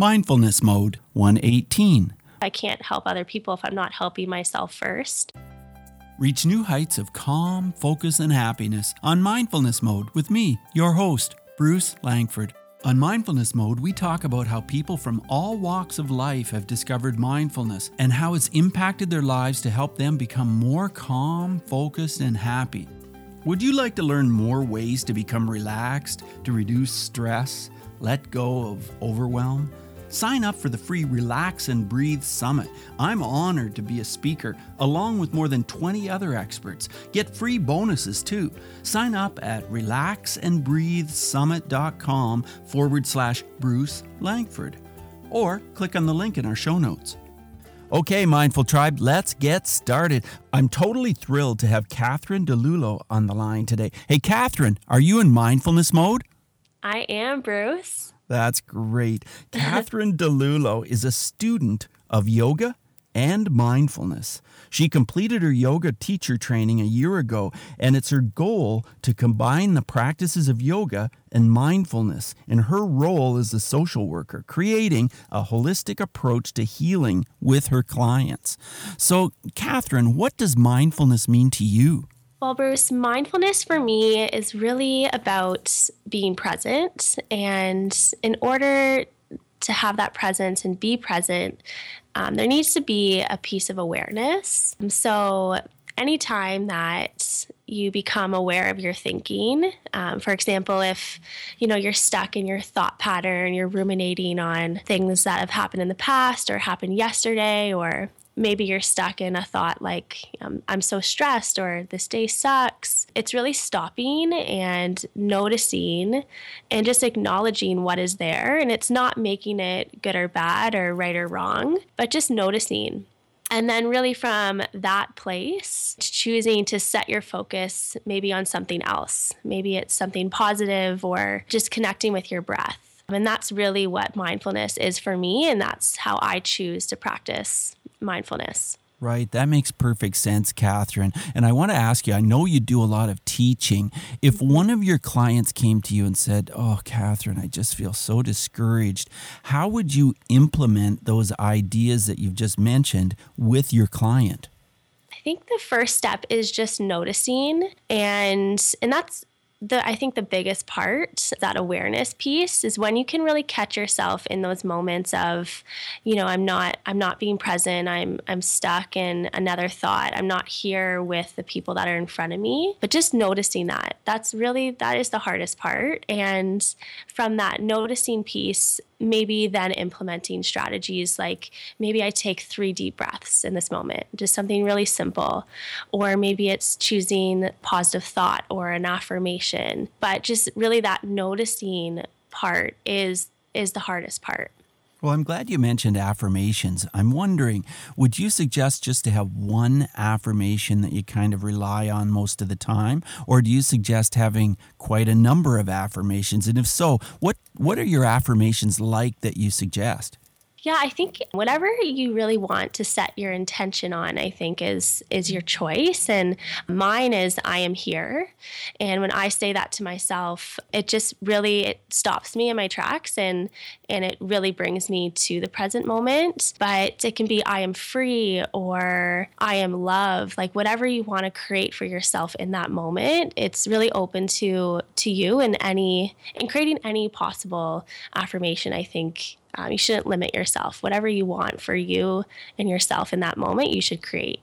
Mindfulness Mode 118. I can't help other people if I'm not helping myself first. Reach new heights of calm, focus, and happiness on Mindfulness Mode with me, your host, Bruce Langford. On Mindfulness Mode, we talk about how people from all walks of life have discovered mindfulness and how it's impacted their lives to help them become more calm, focused, and happy. Would you like to learn more ways to become relaxed, to reduce stress, let go of overwhelm? Sign up for the free Relax and Breathe Summit. I'm honored to be a speaker along with more than 20 other experts. Get free bonuses too. Sign up at relaxandbreathesummit.com forward slash Bruce Langford or click on the link in our show notes. Okay, Mindful Tribe, let's get started. I'm totally thrilled to have Catherine DiLullo on the line today. Hey, Catherine, are you in mindfulness mode? I am, Bruce. That's great. Catherine DiLullo is a student of yoga and mindfulness. She completed her yoga teacher training a year ago, and it's her goal to combine the practices of yoga and mindfulness in her role as a social worker, creating a holistic approach to healing with her clients. So, Catherine, what does mindfulness mean to you? Well, Bruce, mindfulness for me is really about being present. And in order to have that presence and be present, um, there needs to be a piece of awareness. So, anytime that you become aware of your thinking um, for example if you know you're stuck in your thought pattern you're ruminating on things that have happened in the past or happened yesterday or maybe you're stuck in a thought like, um, I'm so stressed or this day sucks. It's really stopping and noticing and just acknowledging what is there. And it's not making it good or bad or right or wrong, but just noticing. And then, really, from that place, choosing to set your focus maybe on something else. Maybe it's something positive or just connecting with your breath. And that's really what mindfulness is for me. And that's how I choose to practice mindfulness. Right. That makes perfect sense, Catherine. And I want to ask you I know you do a lot of teaching. If mm-hmm. one of your clients came to you and said, Oh, Catherine, I just feel so discouraged, how would you implement those ideas that you've just mentioned with your client? I think the first step is just noticing and and that's the I think the biggest part, that awareness piece, is when you can really catch yourself in those moments of, you know, I'm not I'm not being present. I'm I'm stuck in another thought. I'm not here with the people that are in front of me. But just noticing that. That's really that is the hardest part. And from that noticing piece, maybe then implementing strategies like maybe I take three deep breaths in this moment, just something really simple. Or maybe it's choosing positive thought or an affirmation. But just really that noticing part is is the hardest part. Well, I'm glad you mentioned affirmations. I'm wondering, would you suggest just to have one affirmation that you kind of rely on most of the time? Or do you suggest having quite a number of affirmations? And if so, what, what are your affirmations like that you suggest? Yeah, I think whatever you really want to set your intention on, I think is is your choice. And mine is I am here. And when I say that to myself, it just really it stops me in my tracks and and it really brings me to the present moment. But it can be I am free or I am love, like whatever you want to create for yourself in that moment. It's really open to to you and any and creating any possible affirmation, I think um, you shouldn't limit yourself. Whatever you want for you and yourself in that moment, you should create.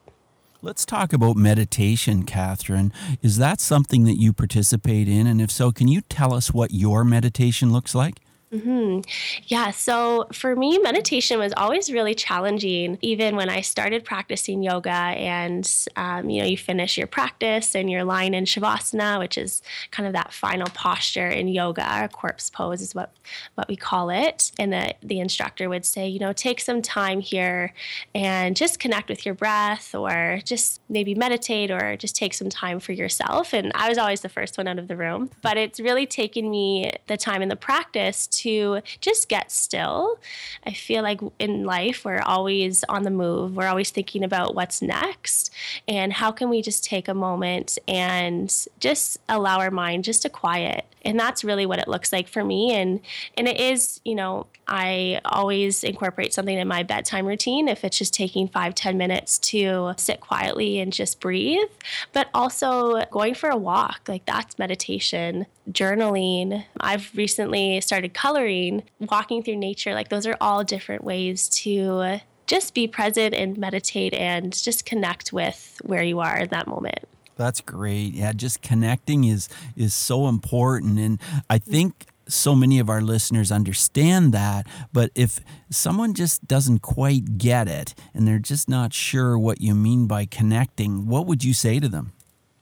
Let's talk about meditation, Catherine. Is that something that you participate in? And if so, can you tell us what your meditation looks like? Mm-hmm. Yeah. So for me, meditation was always really challenging, even when I started practicing yoga. And, um, you know, you finish your practice and you're lying in Shavasana, which is kind of that final posture in yoga, or corpse pose is what, what we call it. And the, the instructor would say, you know, take some time here and just connect with your breath or just maybe meditate or just take some time for yourself. And I was always the first one out of the room. But it's really taken me the time in the practice to to just get still. I feel like in life, we're always on the move. We're always thinking about what's next and how can we just take a moment and just allow our mind just to quiet. And that's really what it looks like for me. And and it is, you know, I always incorporate something in my bedtime routine if it's just taking five ten minutes to sit quietly and just breathe. But also going for a walk, like that's meditation, journaling. I've recently started coloring, walking through nature. Like those are all different ways to just be present and meditate and just connect with where you are in that moment. That's great. Yeah, just connecting is is so important and I mm-hmm. think so many of our listeners understand that, but if someone just doesn't quite get it and they're just not sure what you mean by connecting, what would you say to them?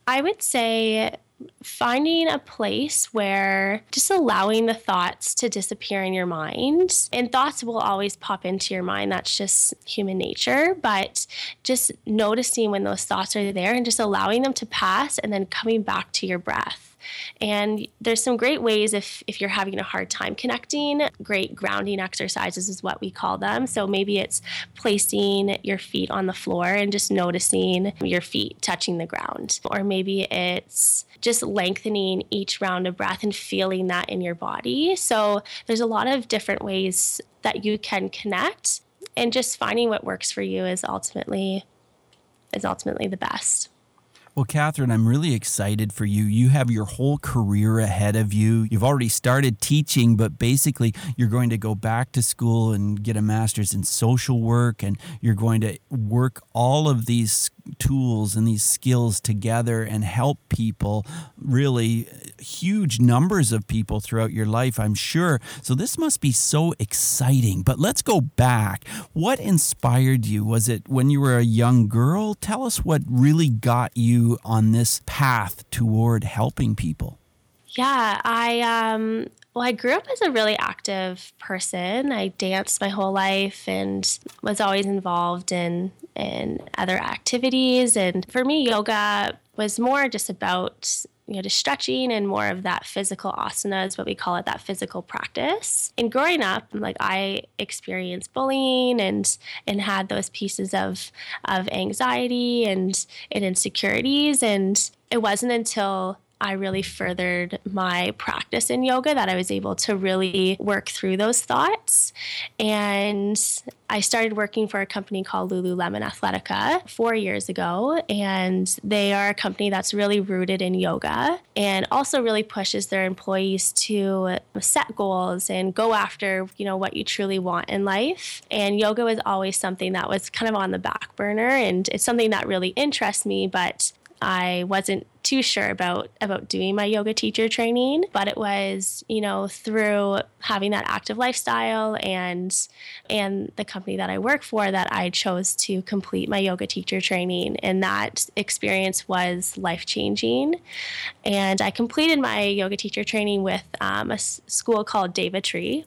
I would say finding a place where just allowing the thoughts to disappear in your mind. And thoughts will always pop into your mind. That's just human nature. But just noticing when those thoughts are there and just allowing them to pass and then coming back to your breath and there's some great ways if, if you're having a hard time connecting, great grounding exercises is what we call them. So maybe it's placing your feet on the floor and just noticing your feet touching the ground. Or maybe it's just lengthening each round of breath and feeling that in your body. So there's a lot of different ways that you can connect and just finding what works for you is ultimately is ultimately the best. Well, Catherine, I'm really excited for you. You have your whole career ahead of you. You've already started teaching, but basically, you're going to go back to school and get a master's in social work, and you're going to work all of these tools and these skills together and help people really huge numbers of people throughout your life, I'm sure. So this must be so exciting. But let's go back. What inspired you? Was it when you were a young girl? Tell us what really got you on this path toward helping people. Yeah, I um well, I grew up as a really active person. I danced my whole life and was always involved in in other activities. And for me, yoga was more just about you know, to stretching and more of that physical asana is what we call it, that physical practice. And growing up, like I experienced bullying and and had those pieces of of anxiety and and insecurities. And it wasn't until I really furthered my practice in yoga that I was able to really work through those thoughts. And I started working for a company called Lululemon Athletica four years ago. And they are a company that's really rooted in yoga and also really pushes their employees to set goals and go after, you know, what you truly want in life. And yoga was always something that was kind of on the back burner. And it's something that really interests me, but I wasn't too sure about about doing my yoga teacher training, but it was, you know, through having that active lifestyle and and the company that I work for that I chose to complete my yoga teacher training and that experience was life-changing. And I completed my yoga teacher training with um, a school called Deva Tree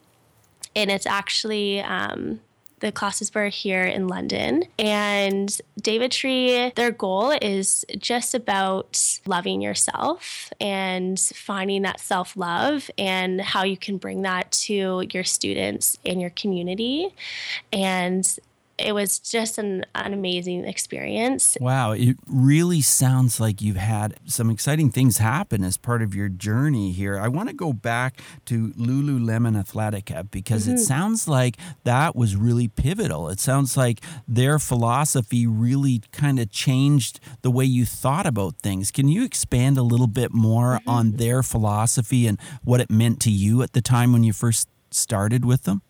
and it's actually um, the classes were here in London. And Deva Tree, their goal is just about loving yourself and finding that self love and how you can bring that to your students in your community. And it was just an, an amazing experience. Wow. It really sounds like you've had some exciting things happen as part of your journey here. I want to go back to Lululemon Athletica because mm-hmm. it sounds like that was really pivotal. It sounds like their philosophy really kind of changed the way you thought about things. Can you expand a little bit more mm-hmm. on their philosophy and what it meant to you at the time when you first started with them?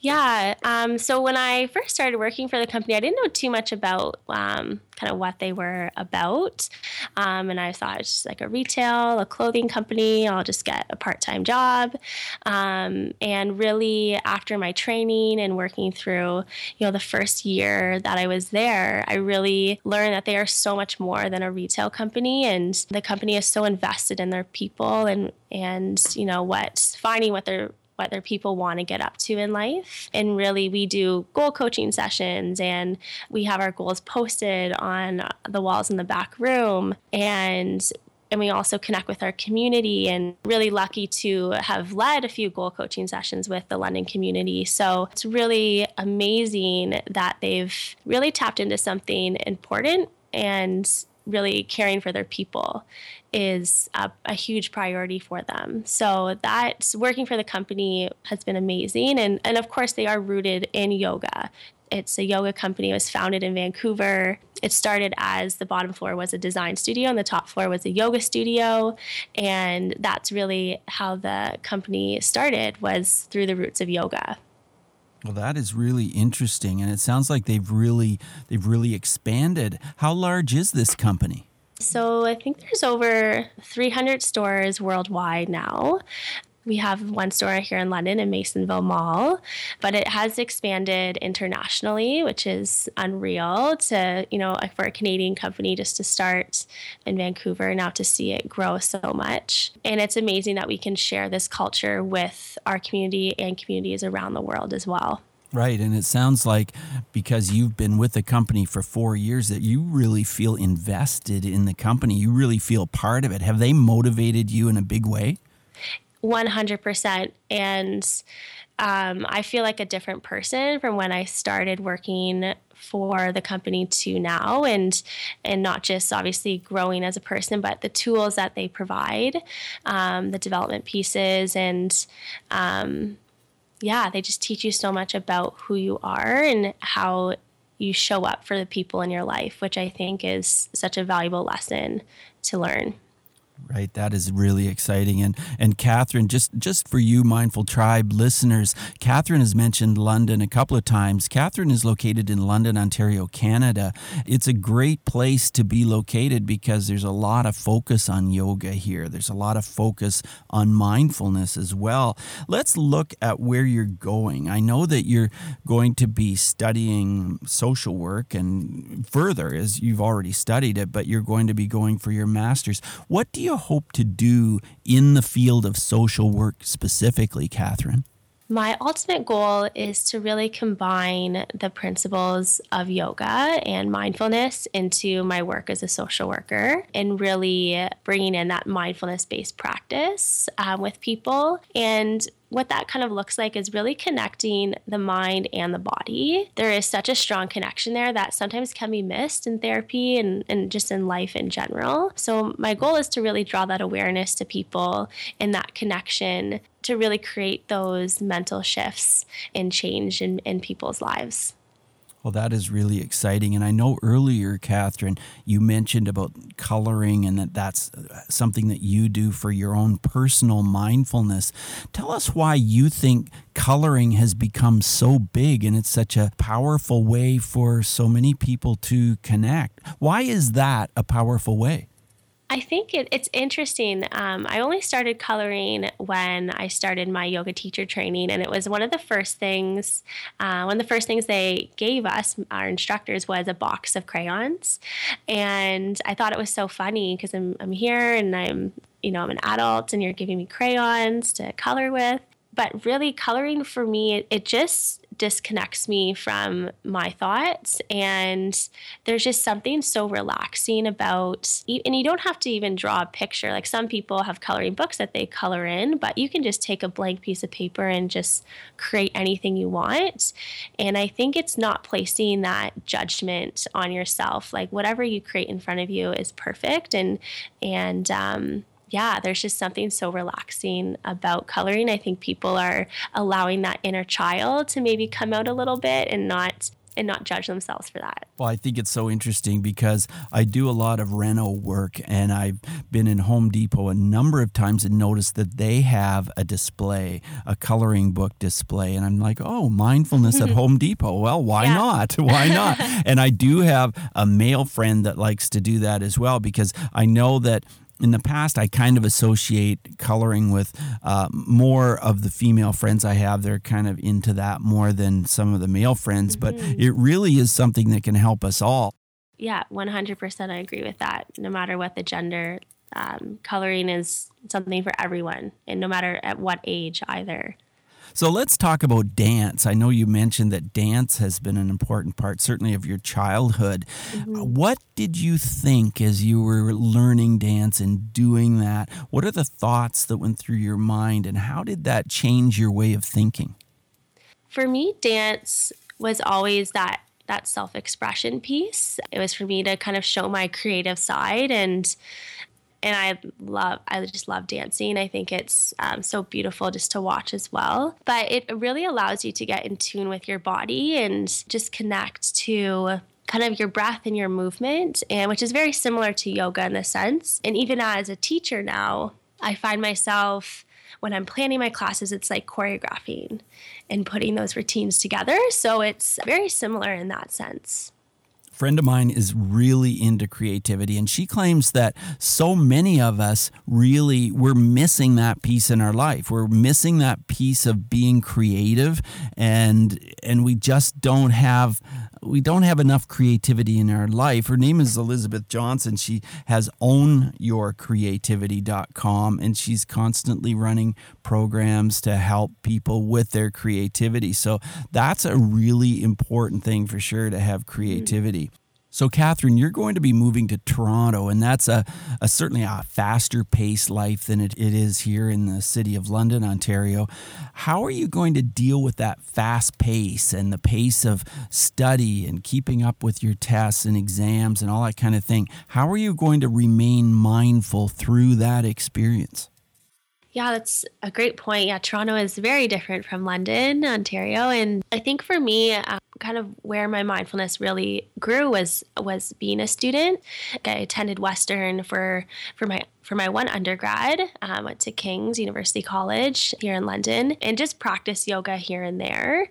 Yeah. Um, so when I first started working for the company, I didn't know too much about um, kind of what they were about. Um, and I thought it's just like a retail, a clothing company. I'll just get a part time job. Um, and really, after my training and working through, you know, the first year that I was there, I really learned that they are so much more than a retail company. And the company is so invested in their people and, and you know, what finding what their what their people want to get up to in life. And really, we do goal coaching sessions and we have our goals posted on the walls in the back room. And and we also connect with our community and really lucky to have led a few goal coaching sessions with the London community. So it's really amazing that they've really tapped into something important and really caring for their people is a, a, huge priority for them. So that working for the company has been amazing. And, and of course, they are rooted in yoga. It's a yoga company. It was founded in Vancouver. It started as the bottom floor was a design studio and the top floor was a yoga studio. And that's really how the company started was through the roots of yoga. Well, that is really interesting, and it sounds like they've really they've really expanded. How large is this company? So I think there's over 300 stores worldwide now. We have one store here in London in Masonville Mall, but it has expanded internationally, which is unreal to, you know, for a Canadian company just to start in Vancouver, now to see it grow so much. And it's amazing that we can share this culture with our community and communities around the world as well. Right. And it sounds like because you've been with the company for four years that you really feel invested in the company. You really feel part of it. Have they motivated you in a big way? 100%. And um, I feel like a different person from when I started working for the company to now and and not just obviously growing as a person but the tools that they provide um, the development pieces and um, yeah they just teach you so much about who you are and how you show up for the people in your life which i think is such a valuable lesson to learn Right, that is really exciting, and and Catherine, just just for you, Mindful Tribe listeners, Catherine has mentioned London a couple of times. Catherine is located in London, Ontario, Canada. It's a great place to be located because there's a lot of focus on yoga here. There's a lot of focus on mindfulness as well. Let's look at where you're going. I know that you're going to be studying social work and further, as you've already studied it, but you're going to be going for your master's. What do you hope to do in the field of social work specifically, Catherine? My ultimate goal is to really combine the principles of yoga and mindfulness into my work as a social worker and really bringing in that mindfulness based practice um, with people and what that kind of looks like is really connecting the mind and the body. There is such a strong connection there that sometimes can be missed in therapy and, and just in life in general. So, my goal is to really draw that awareness to people and that connection to really create those mental shifts and change in, in people's lives. Well, that is really exciting. And I know earlier, Catherine, you mentioned about coloring and that that's uh, something that you do for your own personal mindfulness. Tell us why you think coloring has become so big and it's such a powerful way for so many people to connect. Why is that a powerful way? I think it, it's interesting. Um, I only started coloring when I started my yoga teacher training, and it was one of the first things. Uh, one of the first things they gave us, our instructors, was a box of crayons, and I thought it was so funny because I'm I'm here and I'm you know I'm an adult, and you're giving me crayons to color with. But really, coloring for me, it, it just disconnects me from my thoughts. And there's just something so relaxing about, and you don't have to even draw a picture. Like some people have coloring books that they color in, but you can just take a blank piece of paper and just create anything you want. And I think it's not placing that judgment on yourself. Like whatever you create in front of you is perfect. And, and, um, yeah, there's just something so relaxing about coloring. I think people are allowing that inner child to maybe come out a little bit and not and not judge themselves for that. Well, I think it's so interesting because I do a lot of reno work and I've been in Home Depot a number of times and noticed that they have a display, a coloring book display. And I'm like, oh, mindfulness at Home Depot. Well, why yeah. not? Why not? and I do have a male friend that likes to do that as well because I know that in the past, I kind of associate coloring with uh, more of the female friends I have. They're kind of into that more than some of the male friends, mm-hmm. but it really is something that can help us all. Yeah, 100%. I agree with that. No matter what the gender, um, coloring is something for everyone, and no matter at what age either. So let's talk about dance. I know you mentioned that dance has been an important part, certainly, of your childhood. Mm-hmm. What did you think as you were learning dance and doing that? What are the thoughts that went through your mind, and how did that change your way of thinking? For me, dance was always that that self-expression piece. It was for me to kind of show my creative side and and I love I just love dancing. I think it's um, so beautiful just to watch as well. But it really allows you to get in tune with your body and just connect to kind of your breath and your movement and which is very similar to yoga in the sense. And even as a teacher now, I find myself when I'm planning my classes, it's like choreographing and putting those routines together. So it's very similar in that sense friend of mine is really into creativity and she claims that so many of us really we're missing that piece in our life. We're missing that piece of being creative and and we just don't have we don't have enough creativity in our life. Her name is Elizabeth Johnson. She has ownyourcreativity.com and she's constantly running programs to help people with their creativity. So that's a really important thing for sure to have mm. creativity. So, Catherine, you're going to be moving to Toronto, and that's a, a certainly a faster paced life than it, it is here in the city of London, Ontario. How are you going to deal with that fast pace and the pace of study and keeping up with your tests and exams and all that kind of thing? How are you going to remain mindful through that experience? Yeah, that's a great point. Yeah, Toronto is very different from London, Ontario, and I think for me, uh, kind of where my mindfulness really grew was was being a student. I attended Western for for my for my one undergrad. I um, went to King's University College here in London and just practice yoga here and there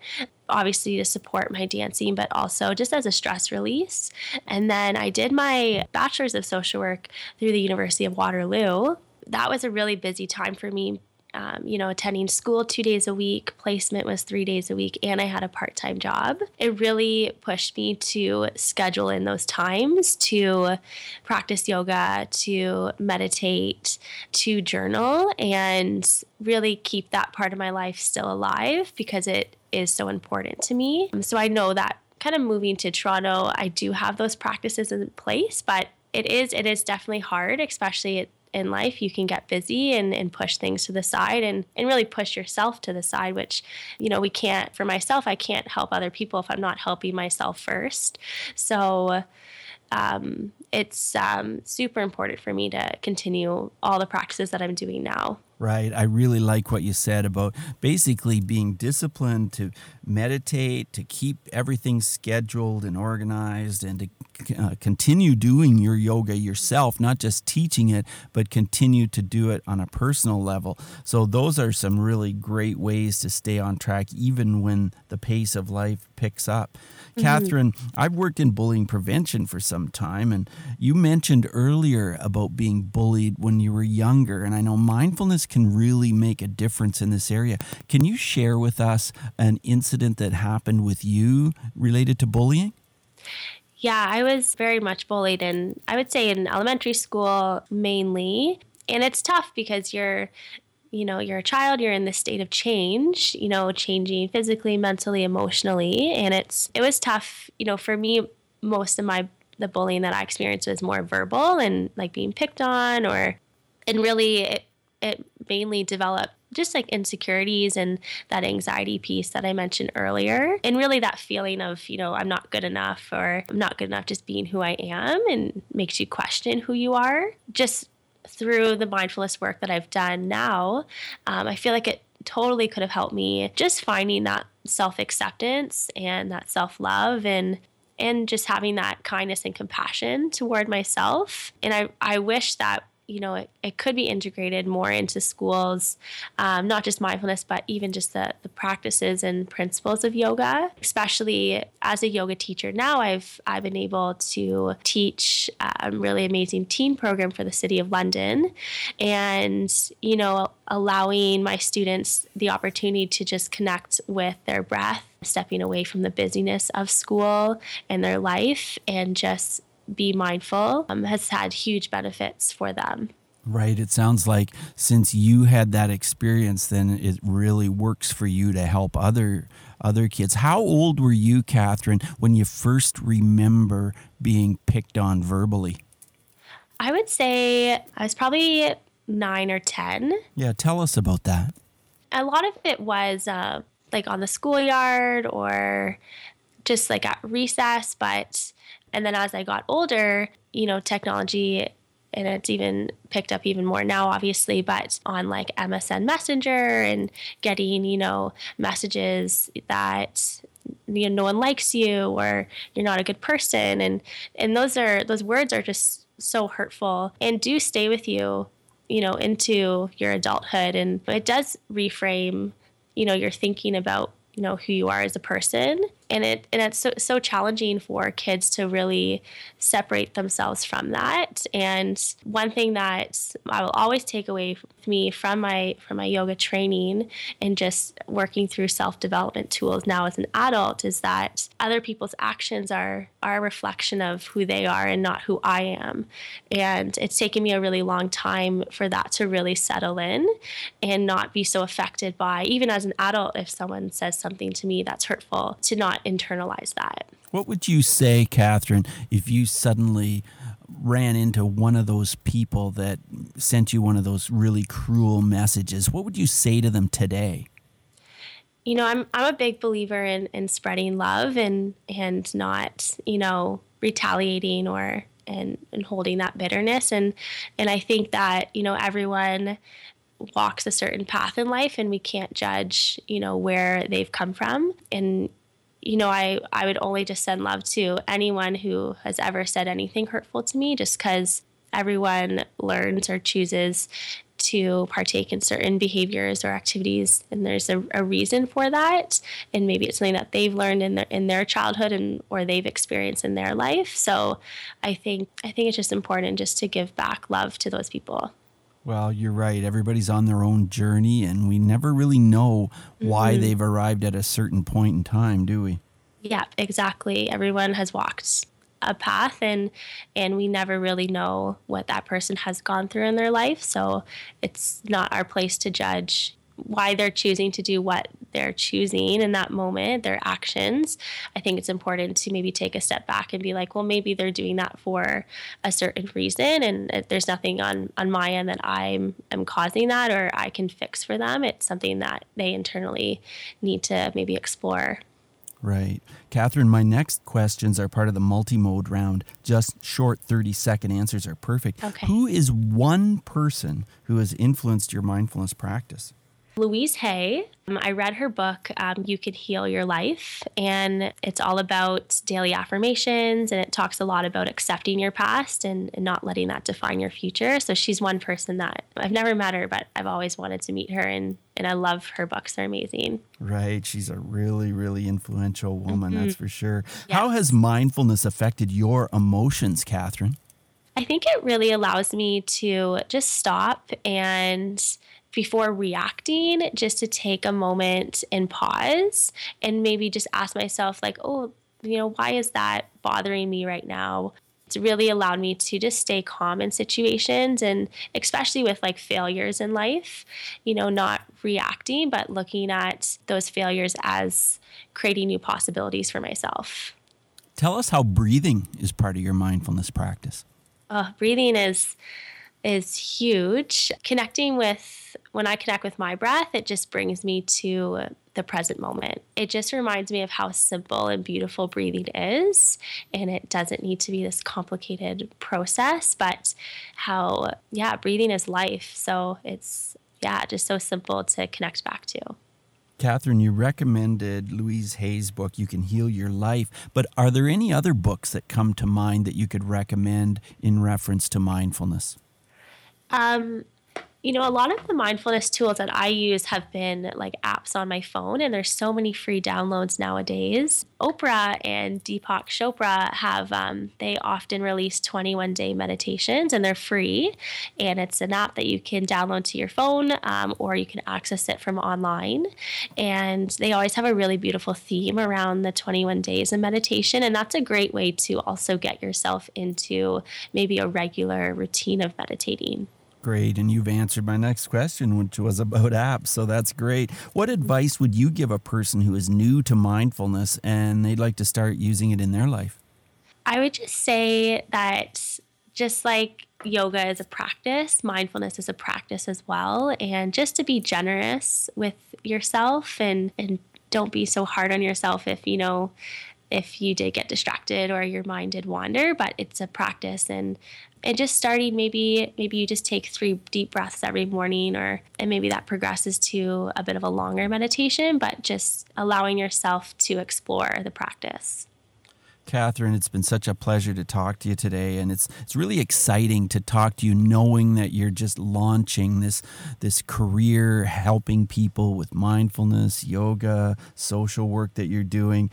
obviously to support my dancing, but also just as a stress release. And then I did my bachelor's of social work through the University of Waterloo that was a really busy time for me. Um, you know, attending school two days a week, placement was three days a week, and I had a part time job. It really pushed me to schedule in those times to practice yoga, to meditate, to journal, and really keep that part of my life still alive because it is so important to me. So I know that kind of moving to Toronto, I do have those practices in place, but it is it is definitely hard, especially in life you can get busy and, and push things to the side and, and really push yourself to the side which you know we can't for myself i can't help other people if i'm not helping myself first. So um, it's um, super important for me to continue all the practices that i'm doing now Right. I really like what you said about basically being disciplined to meditate, to keep everything scheduled and organized, and to uh, continue doing your yoga yourself, not just teaching it, but continue to do it on a personal level. So, those are some really great ways to stay on track, even when the pace of life picks up. Mm-hmm. Catherine, I've worked in bullying prevention for some time, and you mentioned earlier about being bullied when you were younger. And I know mindfulness can really make a difference in this area. Can you share with us an incident that happened with you related to bullying? Yeah, I was very much bullied, and I would say in elementary school mainly. And it's tough because you're you know you're a child you're in this state of change you know changing physically mentally emotionally and it's it was tough you know for me most of my the bullying that i experienced was more verbal and like being picked on or and really it, it mainly developed just like insecurities and that anxiety piece that I mentioned earlier. And really that feeling of, you know, I'm not good enough or I'm not good enough just being who I am and makes you question who you are. Just through the mindfulness work that I've done now, um, I feel like it totally could have helped me just finding that self acceptance and that self love and and just having that kindness and compassion toward myself. And I, I wish that you know, it, it could be integrated more into schools, um, not just mindfulness, but even just the, the practices and principles of yoga. Especially as a yoga teacher now, I've I've been able to teach a really amazing teen program for the City of London, and you know, allowing my students the opportunity to just connect with their breath, stepping away from the busyness of school and their life, and just be mindful um, has had huge benefits for them. Right. It sounds like since you had that experience, then it really works for you to help other other kids. How old were you, Catherine, when you first remember being picked on verbally? I would say I was probably nine or 10. Yeah, tell us about that. A lot of it was uh, like on the schoolyard or just like at recess. But, and then as I got older, you know, technology and it's even picked up even more now obviously but on like msn messenger and getting you know messages that you know no one likes you or you're not a good person. And and those are those words are just so hurtful and do stay with you you know into your adulthood. And it does reframe you know your thinking about you know who you are as a person and it and it's so, so challenging for kids to really separate themselves from that. And one thing that i will always take away with me from my from my yoga training and just working through self-development tools now as an adult is that other people's actions are are a reflection of who they are and not who i am. And it's taken me a really long time for that to really settle in and not be so affected by even as an adult if someone says something to me that's hurtful to not internalize that. What would you say, Catherine, if you suddenly ran into one of those people that sent you one of those really cruel messages? What would you say to them today? You know, I'm I'm a big believer in in spreading love and and not, you know, retaliating or and and holding that bitterness and and I think that, you know, everyone walks a certain path in life and we can't judge, you know, where they've come from. And, you know, I, I would only just send love to anyone who has ever said anything hurtful to me just because everyone learns or chooses to partake in certain behaviors or activities. And there's a, a, reason for that. And maybe it's something that they've learned in their in their childhood and or they've experienced in their life. So i think i think it's just important just to give back love to those people well, you're right. Everybody's on their own journey, and we never really know why mm-hmm. they've arrived at a certain point in time, do we? Yeah, exactly. Everyone has walked a path, and and we never really know what that person has gone through in their life. So it's not our place to judge why they're choosing to do what they're choosing in that moment, their actions, I think it's important to maybe take a step back and be like, well, maybe they're doing that for a certain reason, and there's nothing on on my end that I'm am causing that or I can fix for them. It's something that they internally need to maybe explore. Right. Catherine, my next questions are part of the multi mode round. Just short 30 second answers are perfect. Okay. Who is one person who has influenced your mindfulness practice? Louise Hay. Um, I read her book, um, You Could Heal Your Life, and it's all about daily affirmations and it talks a lot about accepting your past and, and, not letting that define your future. So she's one person that I've never met her, but I've always wanted to meet her, and, and I love her books. They're amazing. Right. She's a really, really influential woman, mm-hmm. that's for sure. Yes. How has mindfulness affected your emotions, Catherine? I think it really allows me to just stop and before reacting, just to take a moment and pause and maybe just ask myself, like, oh, you know, why is that bothering me right now? It's really allowed me to just stay calm in situations and especially with like failures in life, you know, not reacting, but looking at those failures as creating new possibilities for myself. Tell us how breathing is part of your mindfulness practice. Uh, breathing is is huge. Connecting with, when I connect with my breath, it just brings me to the present moment. It just reminds me of how simple and beautiful breathing is. And it doesn't need to be this complicated process, but how, yeah, breathing is life. So it's, yeah, just so simple to connect back to. Catherine, you recommended Louise Hay's book, You Can Heal Your Life, but are there any other books that come to mind that you could recommend in reference to mindfulness? Um, you know, a lot of the mindfulness tools that I use have been like apps on my phone, and there's so many free downloads nowadays. Oprah and Deepak Chopra have, um, they often release 21 day meditations, and they're free. And it's an app that you can download to your phone um, or you can access it from online. And they always have a really beautiful theme around the 21 days of meditation. And that's a great way to also get yourself into maybe a regular routine of meditating. Great. And you've answered my next question, which was about apps. So that's great. What advice would you give a person who is new to mindfulness and they'd like to start using it in their life? I would just say that just like yoga is a practice, mindfulness is a practice as well. And just to be generous with yourself and, and don't be so hard on yourself if, you know, if you did get distracted or your mind did wander, but it's a practice and and just starting maybe maybe you just take three deep breaths every morning or and maybe that progresses to a bit of a longer meditation, but just allowing yourself to explore the practice. Catherine, it's been such a pleasure to talk to you today, and it's it's really exciting to talk to you, knowing that you're just launching this this career, helping people with mindfulness, yoga, social work that you're doing.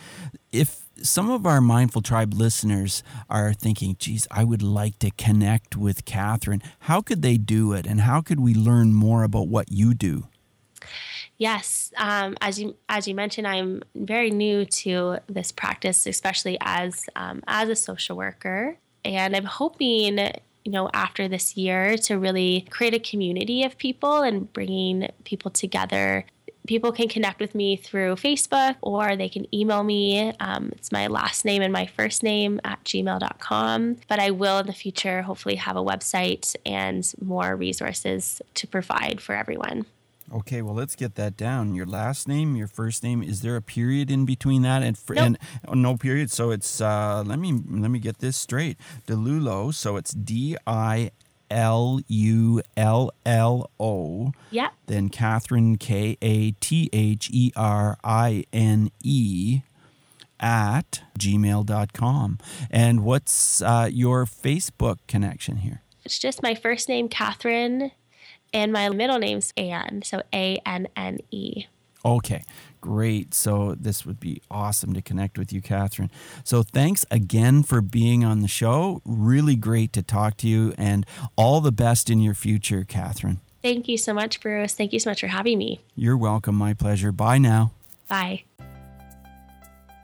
If some of our Mindful Tribe listeners are thinking, geez, I would like to connect with Catherine. How could they do it? And how could we learn more about what you do? Yes, um, as you as you mentioned, I'm very new to this practice, especially as um, as a social worker, and I'm hoping you know after this year to really create a community of people and bringing people together people can connect with me through Facebook or they can email me. Um, it's my last name and my first name at gmail.com. But I will in the future hopefully have a website and more resources to provide for everyone. Okay, well, let's get that down. Your last name, your first name. Is there a period in between that and nope. and oh, no period? So it's uh, let me let me get this straight. DiLullo. So it's D I L U L L O. Yeah. Then Catherine K A T H E R I N E at gmail.com. And what's uh, your Facebook connection here? It's just my first name, Catherine, and my middle name's Anne. So A N N E. Okay, great. So this would be awesome to connect with you, Catherine. So thanks again for being on the show. Really great to talk to you, and all the best in your future, Catherine. Thank you so much, Bruce. Thank you so much for having me. You're welcome. My pleasure. Bye now. Bye.